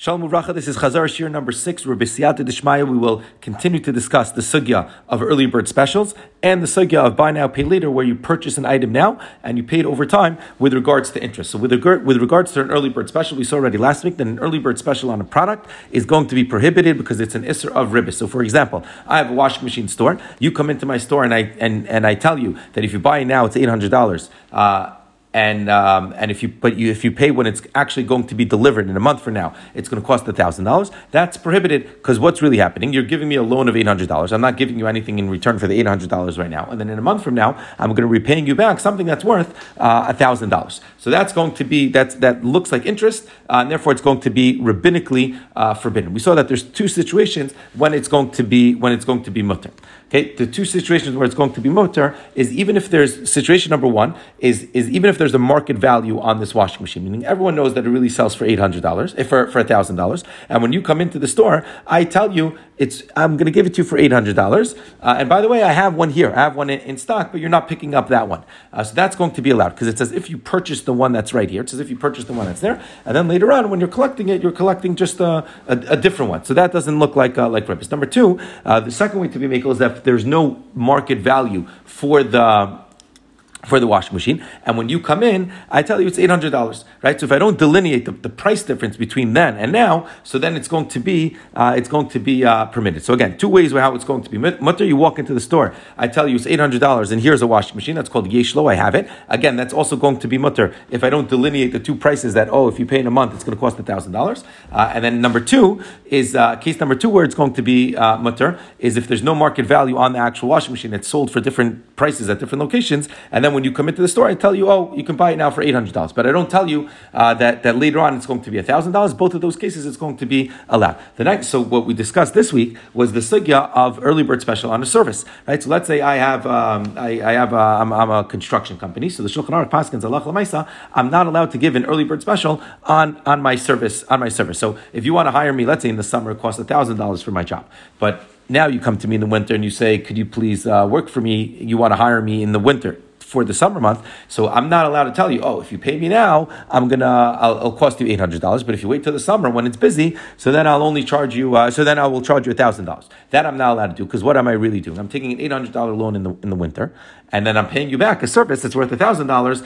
Shalom Uvracha, this is Chazar Shiur number six, Rabbi Siyata Dishmaya. We will continue to discuss the sugya of early bird specials and the sugya of buy now, pay later, where you purchase an item now and you pay it over time with regards to interest. So with, with regards to an early bird special, we saw already last week that an early bird special on a product is going to be prohibited because it's an isser of ribbis. So for example, I have a washing machine store. You come into my store and I, and, and I tell you that if you buy it now, it's $800. Uh, and um, and if you but you if you pay when it's actually going to be delivered in a month from now, it's going to cost thousand dollars. That's prohibited because what's really happening? You're giving me a loan of eight hundred dollars. I'm not giving you anything in return for the eight hundred dollars right now, and then in a month from now, I'm going to be paying you back something that's worth uh, thousand dollars. So that's going to be that's that looks like interest, uh, and therefore it's going to be rabbinically uh, forbidden. We saw that there's two situations when it's going to be when it's going to be mutter. Okay, the two situations where it's going to be mutter is even if there's situation number one is is even if there's a market value on this washing machine, meaning everyone knows that it really sells for eight hundred dollars, eh, for for thousand dollars, and when you come into the store, I tell you it's I'm going to give it to you for eight hundred dollars, uh, and by the way, I have one here, I have one in, in stock, but you're not picking up that one, uh, so that's going to be allowed because it says if you purchase the one that's right here, it says if you purchase the one that's there, and then later on when you're collecting it, you're collecting just a, a, a different one, so that doesn't look like uh, like ribbis. Number two, uh, the second way to be made is that there's no market value for the for the washing machine. And when you come in, I tell you it's eight hundred dollars, right? So if I don't delineate the, the, price difference between then and now, so then it's going to be uh, it's going to be uh, permitted. So again, two ways how it's going to be mutter. You walk into the store, I tell you it's eight hundred dollars, and here's a washing machine that's called Yeshlo. I have it. Again, that's also going to be mutter if I don't delineate the two prices. That oh, if you pay in a month, it's going to cost thousand uh, dollars. And then number two is uh, case number two where it's going to be uh, mutter is if there's no market value on the actual washing machine. It's sold for different prices at different locations, and then when you come into the store, I tell you, oh, you can buy it now for eight hundred dollars. But I don't tell you uh, that that later on it's going to be thousand dollars. Both of those cases, it's going to be allowed. The next, so what we discussed this week was the sugya of early bird special on a service, right? So let's say I have, um, I, I, have, uh, I'm, I'm, a construction company, so the Shulchan Aruch Paskins Allah Lamaisa, I'm not allowed to give an early bird special on on my service on my service. So if you want to hire me, let's say in the summer, it costs thousand dollars for my job, but now you come to me in the winter and you say, "Could you please uh, work for me? You want to hire me in the winter." For the summer month. So I'm not allowed to tell you, oh, if you pay me now, I'm gonna, I'll, I'll cost you eight hundred dollars. But if you wait till the summer when it's busy, so then I'll only charge you. Uh, so then I will charge you thousand dollars. That I'm not allowed to do because what am I really doing? I'm taking an eight hundred dollar loan in the in the winter, and then I'm paying you back a service that's worth thousand uh, dollars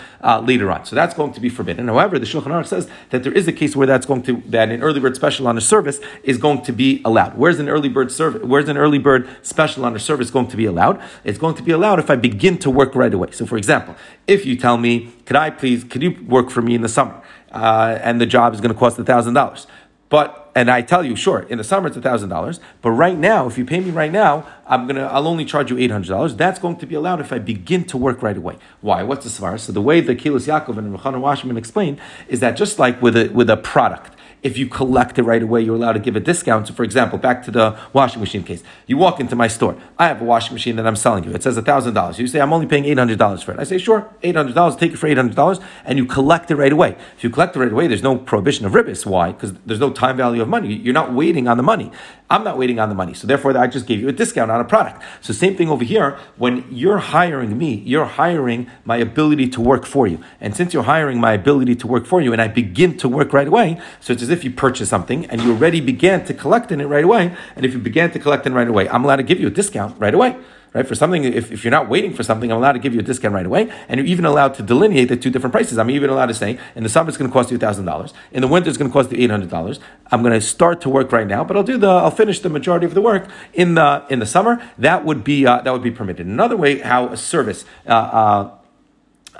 later on. So that's going to be forbidden. However, the Shulchan Aruch says that there is a case where that's going to that an early bird special on a service is going to be allowed. Where's an early bird service? Where's an early bird special on a service going to be allowed? It's going to be allowed if I begin to work right away. So, for example, if you tell me, could I please, could you work for me in the summer? Uh, and the job is going to cost thousand dollars. But and I tell you, sure, in the summer it's thousand dollars, but right now, if you pay me right now, I'm gonna, I'll only charge you eight hundred dollars. That's going to be allowed if I begin to work right away. Why? What's the svar? So the way the Kehillos Yaakov and Rechana Washman explain is that just like with a with a product, if you collect it right away, you're allowed to give a discount. So, for example, back to the washing machine case, you walk into my store. I have a washing machine that I'm selling you. It says thousand dollars. You say I'm only paying eight hundred dollars for it. I say sure, eight hundred dollars. Take it for eight hundred dollars, and you collect it right away. If you collect it right away, there's no prohibition of ribbis. Why? Because there's no time value of money. You're not waiting on the money. I'm not waiting on the money. So therefore, I just gave you a discount on a product. So same thing over here. When you're hiring me, you're hiring my ability to work for you. And since you're hiring my ability to work for you, and I begin to work right away, so it's if you purchase something and you already began to collect in it right away. And if you began to collect in right away, I'm allowed to give you a discount right away right? For something, if, if you're not waiting for something, I'm allowed to give you a discount right away. And you're even allowed to delineate the two different prices. I'm even allowed to say, in the summer it's going to cost you $1,000. In the winter it's going to cost you $800. I'm going to start to work right now, but I'll do the, I'll finish the majority of the work in the, in the summer. That would be, uh, that would be permitted. Another way how a service, uh, uh,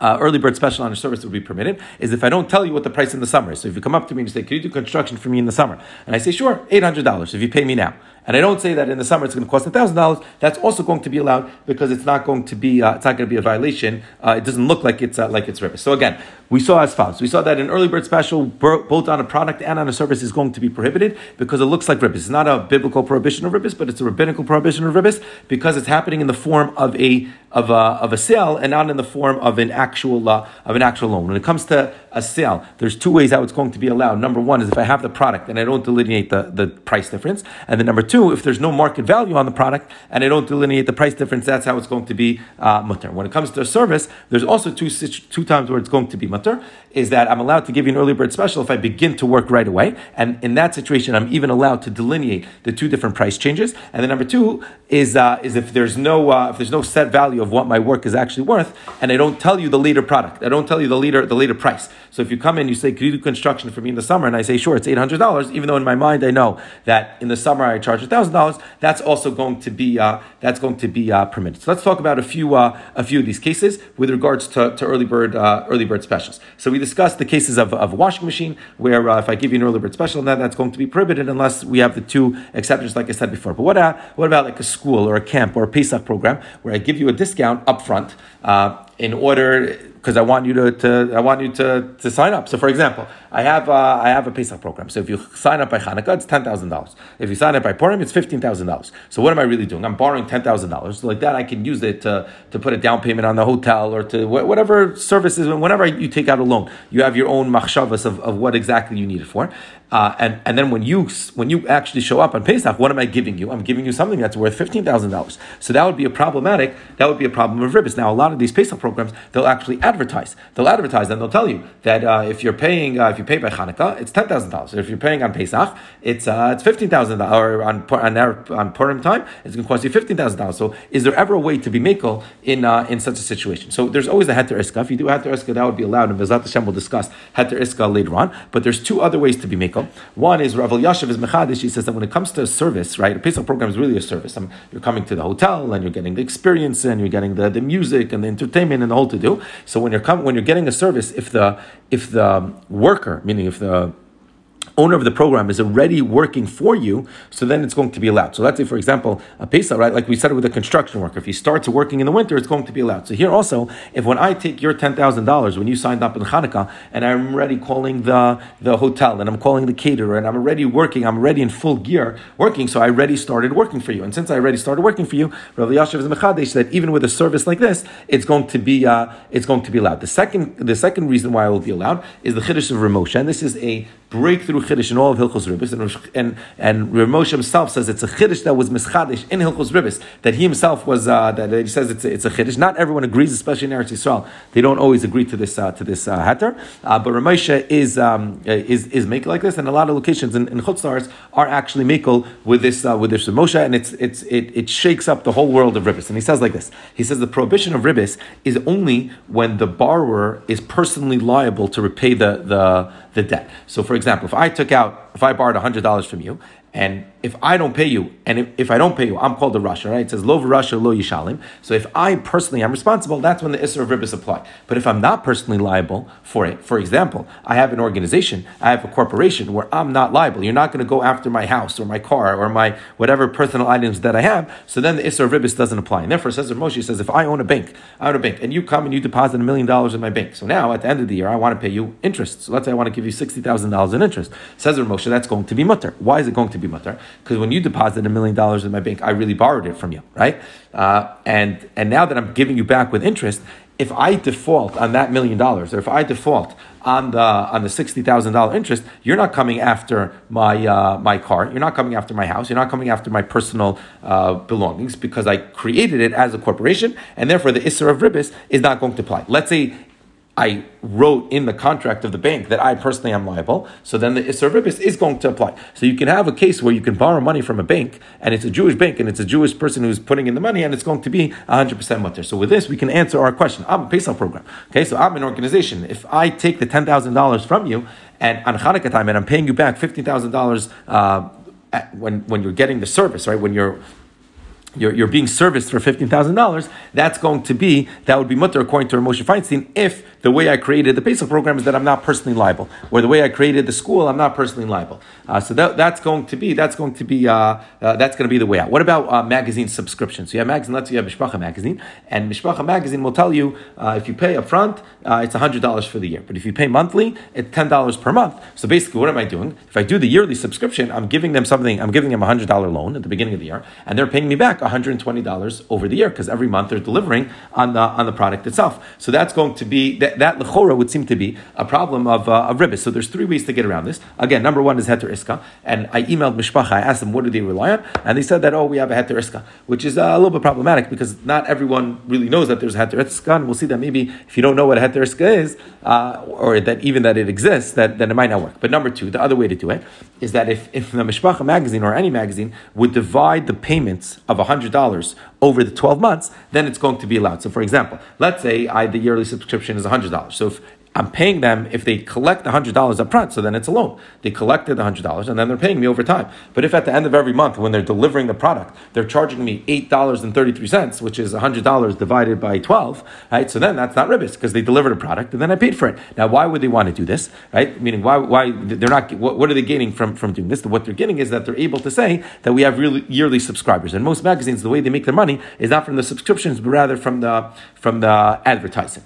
uh, early bird special on a service would be permitted is if I don't tell you what the price in the summer is. So if you come up to me and say, "Can you do construction for me in the summer?" and I say, "Sure, eight hundred dollars if you pay me now," and I don't say that in the summer it's going to cost thousand dollars, that's also going to be allowed because it's not going to be uh, it's not going to be a violation. Uh, it doesn't look like it's uh, like it's ribbis. So again, we saw as follows: we saw that an early bird special both on a product and on a service is going to be prohibited because it looks like ribbis. It's not a biblical prohibition of ribbis, but it's a rabbinical prohibition of ribbis because it's happening in the form of a of a of a sale and not in the form of an actual uh, of an actual loan. When it comes to a sale, there's two ways how it's going to be allowed. Number one is if I have the product and I don't delineate the, the price difference. And then number two, if there's no market value on the product and I don't delineate the price difference, that's how it's going to be uh, mutter. When it comes to a service, there's also two, two times where it's going to be mutter, is that I'm allowed to give you an early bird special if I begin to work right away. And in that situation, I'm even allowed to delineate the two different price changes. And then number two is, uh, is if there's no, uh, if there's no set value of what my work is actually worth, and I don't tell you the later product, I don't tell you the later, the later price. So if you come in, you say, "Could you do construction for me in the summer?" and I say, "Sure, it's eight hundred dollars," even though in my mind I know that in the summer I charge thousand dollars, that's also going to be uh, that's going to be uh, permitted. So let's talk about a few uh, a few of these cases with regards to, to early bird uh, early bird specials. So we discussed the cases of, of a washing machine where uh, if I give you an early bird special, then that's going to be prohibited unless we have the two exceptions, like I said before. But what uh, what about like a school or a camp or a Pesach program where I give you a discount up upfront in order because I want you to, to, I want you to, to sign up. So, for example, I have uh, I have a Pesach program. So, if you sign up by Hanukkah, it's ten thousand dollars. If you sign up by Purim, it's fifteen thousand dollars. So, what am I really doing? I'm borrowing ten thousand dollars. Like that, I can use it to, to put a down payment on the hotel or to whatever services. Whenever you take out a loan, you have your own machshavas of, of what exactly you need it for. Uh, and and then when you when you actually show up on Pesach, what am I giving you? I'm giving you something that's worth fifteen thousand dollars. So that would be a problematic. That would be a problem of ribbis. Now, a lot of these Pesach programs, they'll actually advertise. They'll advertise and they'll tell you that uh, if you're paying, uh, if you pay by Hanukkah, it's ten thousand dollars. If you're paying on Pesach, it's uh, it's fifteen thousand dollars. Or on on, on Purim time, it's going to cost you fifteen thousand dollars. So, is there ever a way to be makel in uh, in such a situation? So, there's always a heter iska. If you do heter iska, that would be allowed. And Bezat Hashem will discuss heter iska later on. But there's two other ways to be makel. One is Rav Elyashiv is mechadish. He says that when it comes to a service, right, a Pesach program is really a service. I you're coming to the hotel and you're getting the experience and you're getting the, the music and the entertainment and the whole to do. So when you're coming, when you're getting a service, if the if the worker, meaning if the owner of the program is already working for you, so then it's going to be allowed. So let's say, for example, a Pesach, right? Like we said with a construction worker, if he starts working in the winter, it's going to be allowed. So here also, if when I take your ten thousand dollars when you signed up in Hanukkah, and I'm already calling the the hotel, and I'm calling the caterer, and I'm already working, I'm already in full gear working, so I already started working for you. And since I already started working for you, Rav Elyashiv is mechadesh that even with a service like this, it's going to be uh, it's going to be allowed. The second the second reason why it will be allowed is the chiddush of Rav Moshe, and this is a breakthrough chiddush in all of Hilchos Ribbis, and and and Rav Moshe himself says it's a chiddush that was mischadish in Hilchos Ribbis that he himself was uh, that he says it's a, it's a chiddush. Not everyone agrees, especially in Eretz Yisrael. They don't always agree to this uh, to this uh, heter, uh, but Rav Moshe is um, is is making like this, and a lot of locations in, in Chutz La'aretz are actually makel with this uh, with this Rav Moshe, and it's it's it, it shakes up the whole world of Ribbis. And he says like this: He says the prohibition of Ribbis is only when the borrower is personally liable to repay the the the debt. So, for example, if I took out, if I borrowed $100 from you, and if I don't pay you, and if, if I don't pay you, I'm called a rasha, right? It says lo rasha lo yishalim. So if I personally am responsible, that's when the isra of ribbis apply. But if I'm not personally liable for it, for example, I have an organization, I have a corporation where I'm not liable. You're not going to go after my house or my car or my whatever personal items that I have. So then the isra of ribbis doesn't apply. And therefore, says Moshe says, if I own a bank, I own a bank, and you come and you deposit a million dollars in my bank. So now at the end of the year, I want to pay you interest. So let's say I want to give you sixty thousand dollars in interest. Says Moshe, that's going to be mutter. Why is it going to be mutter? Because when you deposit a million dollars in my bank, I really borrowed it from you, right? Uh, and and now that I'm giving you back with interest, if I default on that million dollars, or if I default on the on the sixty thousand dollar interest, you're not coming after my uh, my car, you're not coming after my house, you're not coming after my personal uh, belongings because I created it as a corporation, and therefore the isser of ribis is not going to apply. Let's say I wrote in the contract of the bank that I personally am liable, so then the Isser Ribis is going to apply. So you can have a case where you can borrow money from a bank, and it's a Jewish bank, and it's a Jewish person who's putting in the money, and it's going to be 100% mutter. So with this, we can answer our question. I'm a Pesach program. Okay, so I'm an organization. If I take the $10,000 from you, and on Hanukkah time, and I'm paying you back $15,000 uh, when, when you're getting the service, right? When you're you're, you're being serviced for $15,000, that's going to be, that would be mutter according to Moshe Feinstein, if the way I created the Pesach program is that I'm not personally liable, or the way I created the school, I'm not personally liable. Uh, so that, that's going to be, that's going to be, uh, uh, that's going to be the way out. What about uh, magazine subscriptions? So you have magazine, let's say you have Mishpacha magazine, and Mishpacha magazine will tell you, uh, if you pay up front, uh, it's $100 for the year. But if you pay monthly, it's $10 per month. So basically, what am I doing? If I do the yearly subscription, I'm giving them something, I'm giving them a $100 loan at the beginning of the year, and they're paying me back $120 over the year because every month they're delivering on the on the product itself. So that's going to be that, that lechora would seem to be a problem of, uh, of ribbis. So there's three ways to get around this. Again, number one is heter iska. And I emailed mishpacha, I asked them, what do they rely on? And they said that, oh, we have a heter iska, which is uh, a little bit problematic because not everyone really knows that there's a heter iska. And we'll see that maybe if you don't know what a heter iska is, uh, or that even that it exists, that, then it might not work. But number two, the other way to do it is that if, if the mishpacha magazine or any magazine would divide the payments of $100 over the 12 months, then it's going to be allowed. So for example, let's say I, the yearly subscription is $100. So if I'm paying them if they collect $100 up front, so then it's a loan. They collected $100 and then they're paying me over time. But if at the end of every month, when they're delivering the product, they're charging me $8.33, which is $100 divided by 12, right? So then that's not ribbis because they delivered a product and then I paid for it. Now, why would they want to do this, right? Meaning, why, why they're not, what, what are they gaining from, from doing this? What they're getting is that they're able to say that we have really yearly subscribers. And most magazines, the way they make their money is not from the subscriptions, but rather from the, from the advertising.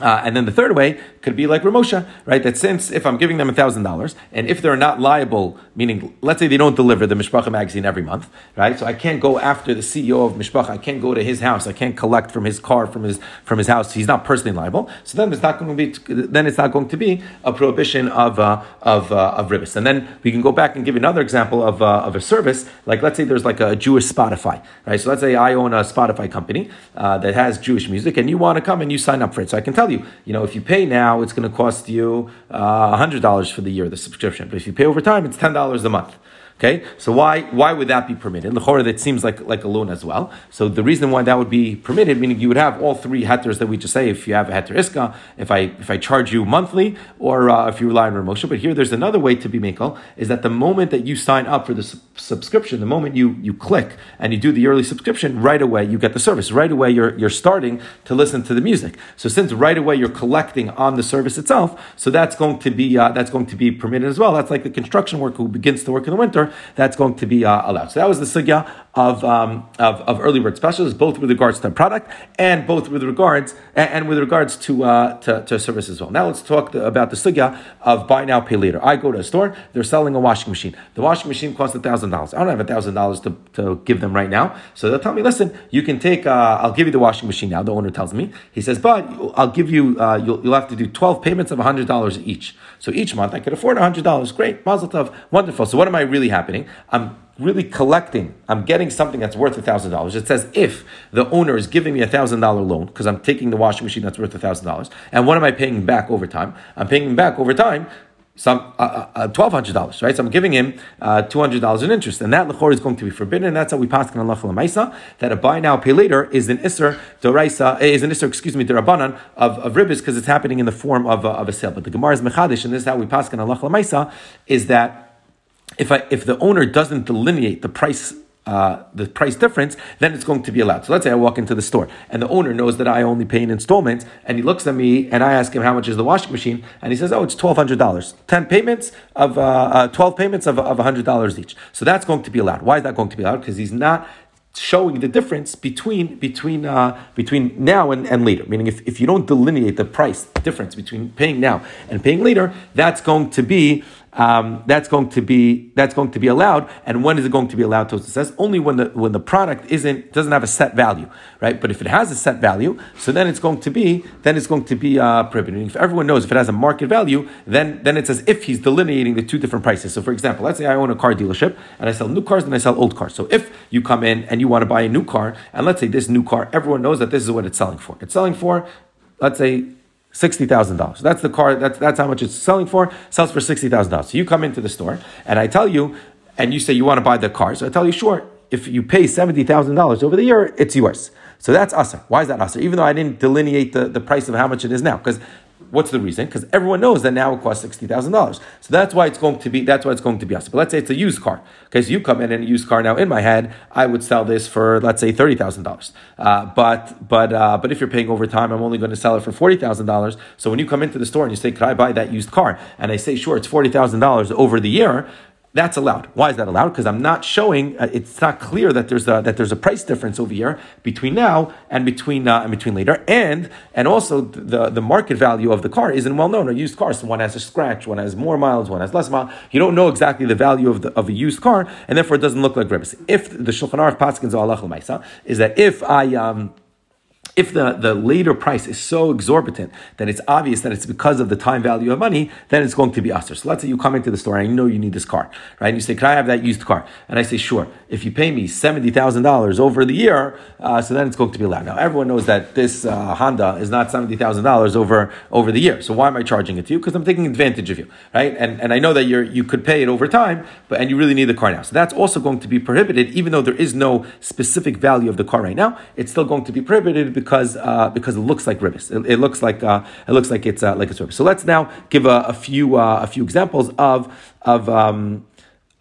Uh, and then the third way could be like Rav Moshe, right? That since if I'm giving them a $1,000, and if they're not liable, meaning let's say they don't deliver the Mishpacha magazine every month, right? So I can't go after the CEO of Mishpacha, I can't go to his house, I can't collect from his car, from his from his house. He's not personally liable. So then it's not going to be then it's not going to be a prohibition of uh, of uh, of ribbis. And then we can go back and give another example of, uh, of a service, like let's say there's like a Jewish Spotify, right? So let's say I own a Spotify company uh, that has Jewish music, and you want to come and you sign up for it. So I can tell you, you know, if you pay now, it's going to cost you uh, $100 for the year, the subscription. But if you pay over time, it's $10 a month. Okay, so why why would that be permitted? L'chora, that seems like like a loan as well. So the reason why that would be permitted, meaning you would have all three hetters that we just say. If you have a heter iska, if I if I charge you monthly, or uh, if you rely on Rav Moshe. But here, there's another way to be makel is that the moment that you sign up for the su- subscription, the moment you you click and you do the early subscription, right away you get the service. Right away you're you're starting to listen to the music. So since right away you're collecting on the service itself, so that's going to be uh, that's going to be permitted as well. That's like the construction worker who begins to work in the winter that's going to be uh, allowed. So that was the sugya of, um, of, of early bird specials, both with regards to product and both with regards and, and with regards to, uh, to, to service as well. Now let's talk the, about the sugya of buy now pay later. I go to a store, they're selling a washing machine. The washing machine costs thousand dollars. I don't have a thousand dollars to to give them right now, so they'll tell me, listen, you can take. Uh, I'll give you the washing machine now. The owner tells me. He says, but I'll give you. Uh, you'll, you'll have to do twelve payments of hundred dollars each. So each month I could afford hundred dollars. Great, mazel tov, wonderful. So what am I really happening? I'm really collecting. I'm getting something that's worth thousand dollars. It says if the owner is giving me a thousand dollar loan because I'm taking the washing machine that's worth thousand dollars, and what am I paying back over time? I'm paying back over time some uh, uh, uh twelve hundred dollars, right? So I'm giving him uh, two hundred dollars in interest, and that lechor is going to be forbidden. And that's how we pass on Allah lemaisa that a buy now pay later is an iser doraisa eh, is an iser excuse me derabanan of of ribbis because it's happening in the form of, of a sale. But the Gemara is mechadish, and this is how we pass on Allah lemaisa is that if I, if the owner doesn't delineate the price uh, the price difference, then it's going to be allowed. So let's say I walk into the store and the owner knows that I only pay in installments, and he looks at me and I ask him how much is the washing machine, and he says, "Oh, it's twelve hundred dollars. Ten payments of uh, uh, twelve payments of of hundred dollars each." So that's going to be allowed. Why is that going to be allowed? Because he's not showing the difference between between uh, between now and, and later. Meaning, if, if you don't delineate the price difference between paying now and paying later, that's going to be um, that's going to be that's going to be allowed. And when is it going to be allowed? Tosa says only when the when the product isn't doesn't have a set value, right? But if it has a set value, so then it's going to be then it's going to be uh, prohibited. If everyone knows if it has a market value, then then it's as if he's delineating the two different prices. So, for example, let's say I own a car dealership and I sell new cars and I sell old cars. So, if you come in and you want to buy a new car, and let's say this new car, everyone knows that this is what it's selling for. It's selling for, let's say sixty thousand dollars. That's the car. That's that's how much it's selling for. Sells for sixty thousand dollars. So you come into the store and I tell you, and you say you want to buy the car. So I tell you, sure. If you pay seventy thousand dollars over the year, it's yours. So that's asa. Why is that asa? Even though I didn't delineate the, the price of how much it is now, because What's the reason? Because everyone knows that now it costs sixty thousand dollars. So that's why it's going to be. That's why it's going to be us. But let's say it's a used car. Because you come in and a used car. Now in my head, I would sell this for let's say thirty thousand uh, dollars. But but uh, but if you're paying over time, I'm only going to sell it for forty thousand dollars. So when you come into the store and you say, "Could I buy that used car?" and I say, "Sure, it's forty thousand dollars over the year," That's allowed. Why is that allowed? Because I'm not showing. Uh, it's not clear that there's a, that there's a price difference over here between now and between uh, and between later, and and also the the market value of the car isn't well known. A used car, so one has a scratch, one has more miles, one has less miles. You don't know exactly the value of the of a used car, and therefore it doesn't look like ribbis. If the Shulchan Aruch Paskins is that if I um, if the, the later price is so exorbitant that it's obvious that it's because of the time value of money, then it's going to be usher. So let's say you come into the store and I know you need this car, right? And you say, Can I have that used car? And I say, Sure. If you pay me $70,000 over the year, uh, so then it's going to be allowed. Now, everyone knows that this uh, Honda is not $70,000 over, over the year. So why am I charging it to you? Because I'm taking advantage of you, right? And, and I know that you're, you could pay it over time, but and you really need the car now. So that's also going to be prohibited, even though there is no specific value of the car right now. It's still going to be prohibited because uh, because it looks like ribis. It, it, looks like uh, it looks like it's uh, like it's ribis. So let's now give a, a few uh, a few examples of of um,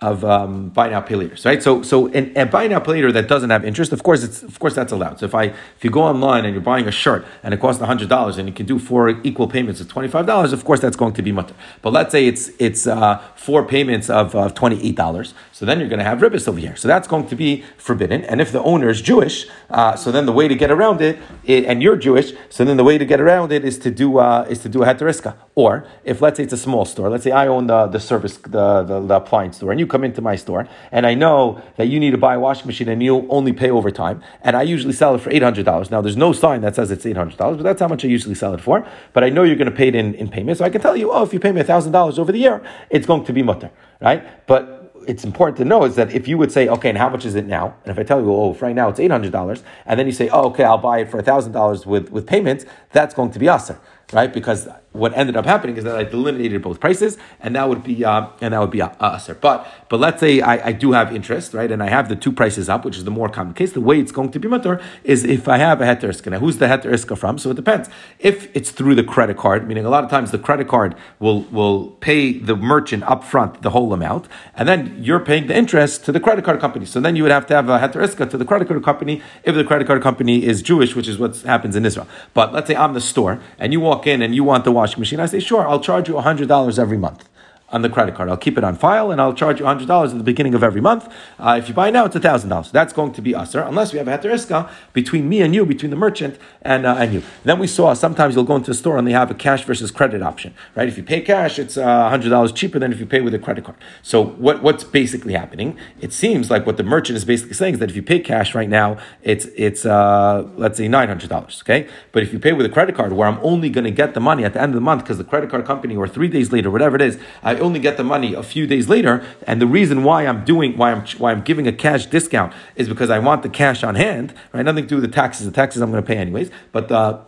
of um, buy now pay later, right? So so and, and buy now pay later that doesn't have interest, of course it's of course that's allowed. So if I if you go online and you're buying a shirt and it costs hundred dollars and you can do four equal payments of twenty five dollars, of course that's going to be mutter. But let's say it's it's uh, four payments of, of twenty eight dollars, so then you're going to have ribis over here. So that's going to be forbidden. And if the owner is Jewish, uh, so then the way to get around it, it, and you're Jewish, so then the way to get around it is to do uh, is to do a heteriska. Or if let's say it's a small store, let's say I own the, the service the, the, the appliance store, and you come into my store, and I know that you need to buy a washing machine and you'll only pay overtime, and I usually sell it for eight hundred dollars. Now there's no sign that says it's eight hundred dollars, but that's how much I usually sell it for. But I know you're going to pay it in, in payment, so I can tell you, oh, if you pay me thousand dollars over the year, it's going to be mutter, right? But it's important to know is that if you would say, okay, and how much is it now? And if I tell you, oh, right now it's eight hundred dollars, and then you say, oh, okay, I'll buy it for thousand dollars with with payments, that's going to be aser right? Because what ended up happening is that I delineated both prices, and that would be uh, and that would be a aser. But but let's say I, I, do have interest, right? And I have the two prices up, which is the more common case. The way it's going to be mutter is if I have a heter iska. Now, who's the heter iska from? So it depends. If it's through the credit card, meaning a lot of times the credit card will will pay the merchant upfront the whole amount, and then you're paying the interest to the credit card company. So then you would have to have a heter iska to the credit card company if the credit card company is Jewish, which is what happens in Israel. But let's say I'm the store, and you walk walk in and you want the washing machine, I say, sure, I'll charge you $100 every month on the credit card. I'll keep it on file and I'll charge you $100 at the beginning of every month. Uh, if you buy now, it's $1,000. So that's going to be usher, unless we have a heter between me and you, between the merchant and, uh, and you. Then we saw sometimes you'll go into a store and they have a cash versus credit option, right? If you pay cash, it's uh, $100 cheaper than if you pay with a credit card. So what, what's basically happening? It seems like what the merchant is basically saying is that if you pay cash right now, it's, it's uh, let's say $900, okay? But if you pay with a credit card where I'm only going to get the money at the end of the month because the credit card company or three days later, whatever it is, I only get the money a few days later, and the reason why I'm doing why I'm why I'm giving a cash discount is because I want the cash on hand, right? Nothing to do with the taxes. The taxes I'm going to pay anyways, but the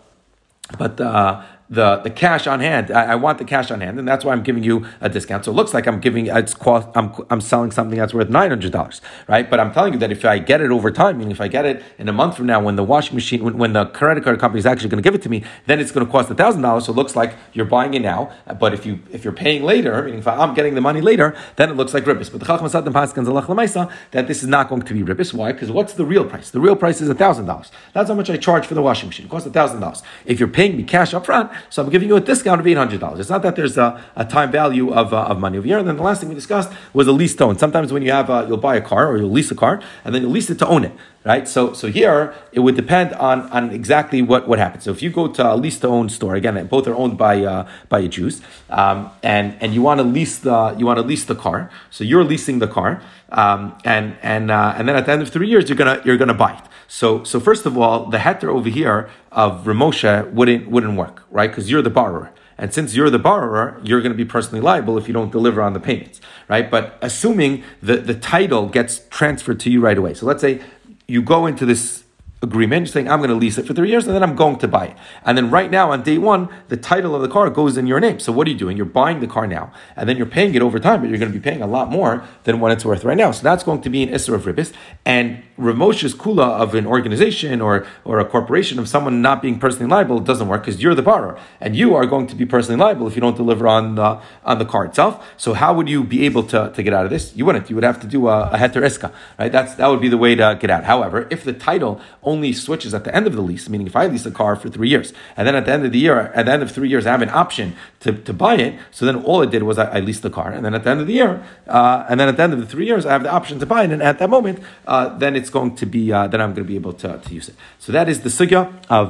but uh, the, the cash on hand. I, I, want the cash on hand, and that's why I'm giving you a discount. So it looks like I'm giving it's cost. I'm, I'm selling something that's worth nine hundred dollars, right? But I'm telling you that if I get it over time, meaning if I get it in a month from now, when the washing machine, when, when the credit card company is actually going to give it to me, then it's going to cost thousand dollars. So it looks like you're buying it now. But if you if you're paying later, meaning if I'm getting the money later, then it looks like ribis. But the Chacham Sadim Paskins Allah that this is not going to be ribis. Why? Because what's the real price? The real price is thousand dollars. That's how much I charge for the washing machine. It costs thousand dollars. If you're paying me cash up front, so I'm giving you a discount of eight hundred dollars. It's not that there's a, a time value of, uh, of money over here. And then the last thing we discussed was a lease to own. Sometimes when you have uh, you'll buy a car or you'll lease a car and then you'll lease it to own it. Right, so so here it would depend on, on exactly what, what happens. So if you go to a lease to own store again, both are owned by uh, by Jews, um, and and you want to lease the you want to lease the car. So you're leasing the car, um, and and uh, and then at the end of three years you're gonna you're gonna buy it. So so first of all, the heter over here of Rav Moshe wouldn't wouldn't work, right? Because you're the borrower. And since you're the borrower, you're going to be personally liable if you don't deliver on the payments, right? But assuming that the title gets transferred to you right away. So let's say you go into this agreement, saying, I'm going to lease it for three years and then I'm going to buy it. And then right now on day one, the title of the car goes in your name. So what are you doing? You're buying the car now and then you're paying it over time, but you're going to be paying a lot more than what it's worth right now. So that's going to be an Isra of Ribis. And Rav Moshe's Kula of an organization or, or a corporation of someone not being personally liable doesn't work because you're the borrower and you are going to be personally liable if you don't deliver on the, on the car itself. So how would you be able to, to get out of this? You wouldn't. You would have to do a, a heter iska, right? That's, that would be the way to get out. However, if the title only switches at the end of the lease, meaning if I lease a car for three years, and then at the end of the year, at the end of three years, I have an option to, to buy it, so then all it did was I, I leased the car, and then at the end of the year, uh, and then at the end of the three years, I have the option to buy it, and at that moment, uh, then it's going to be, uh, I'm going to be able to, to use it. So that is the sugya of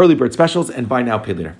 early bird specials and buy now, pay later.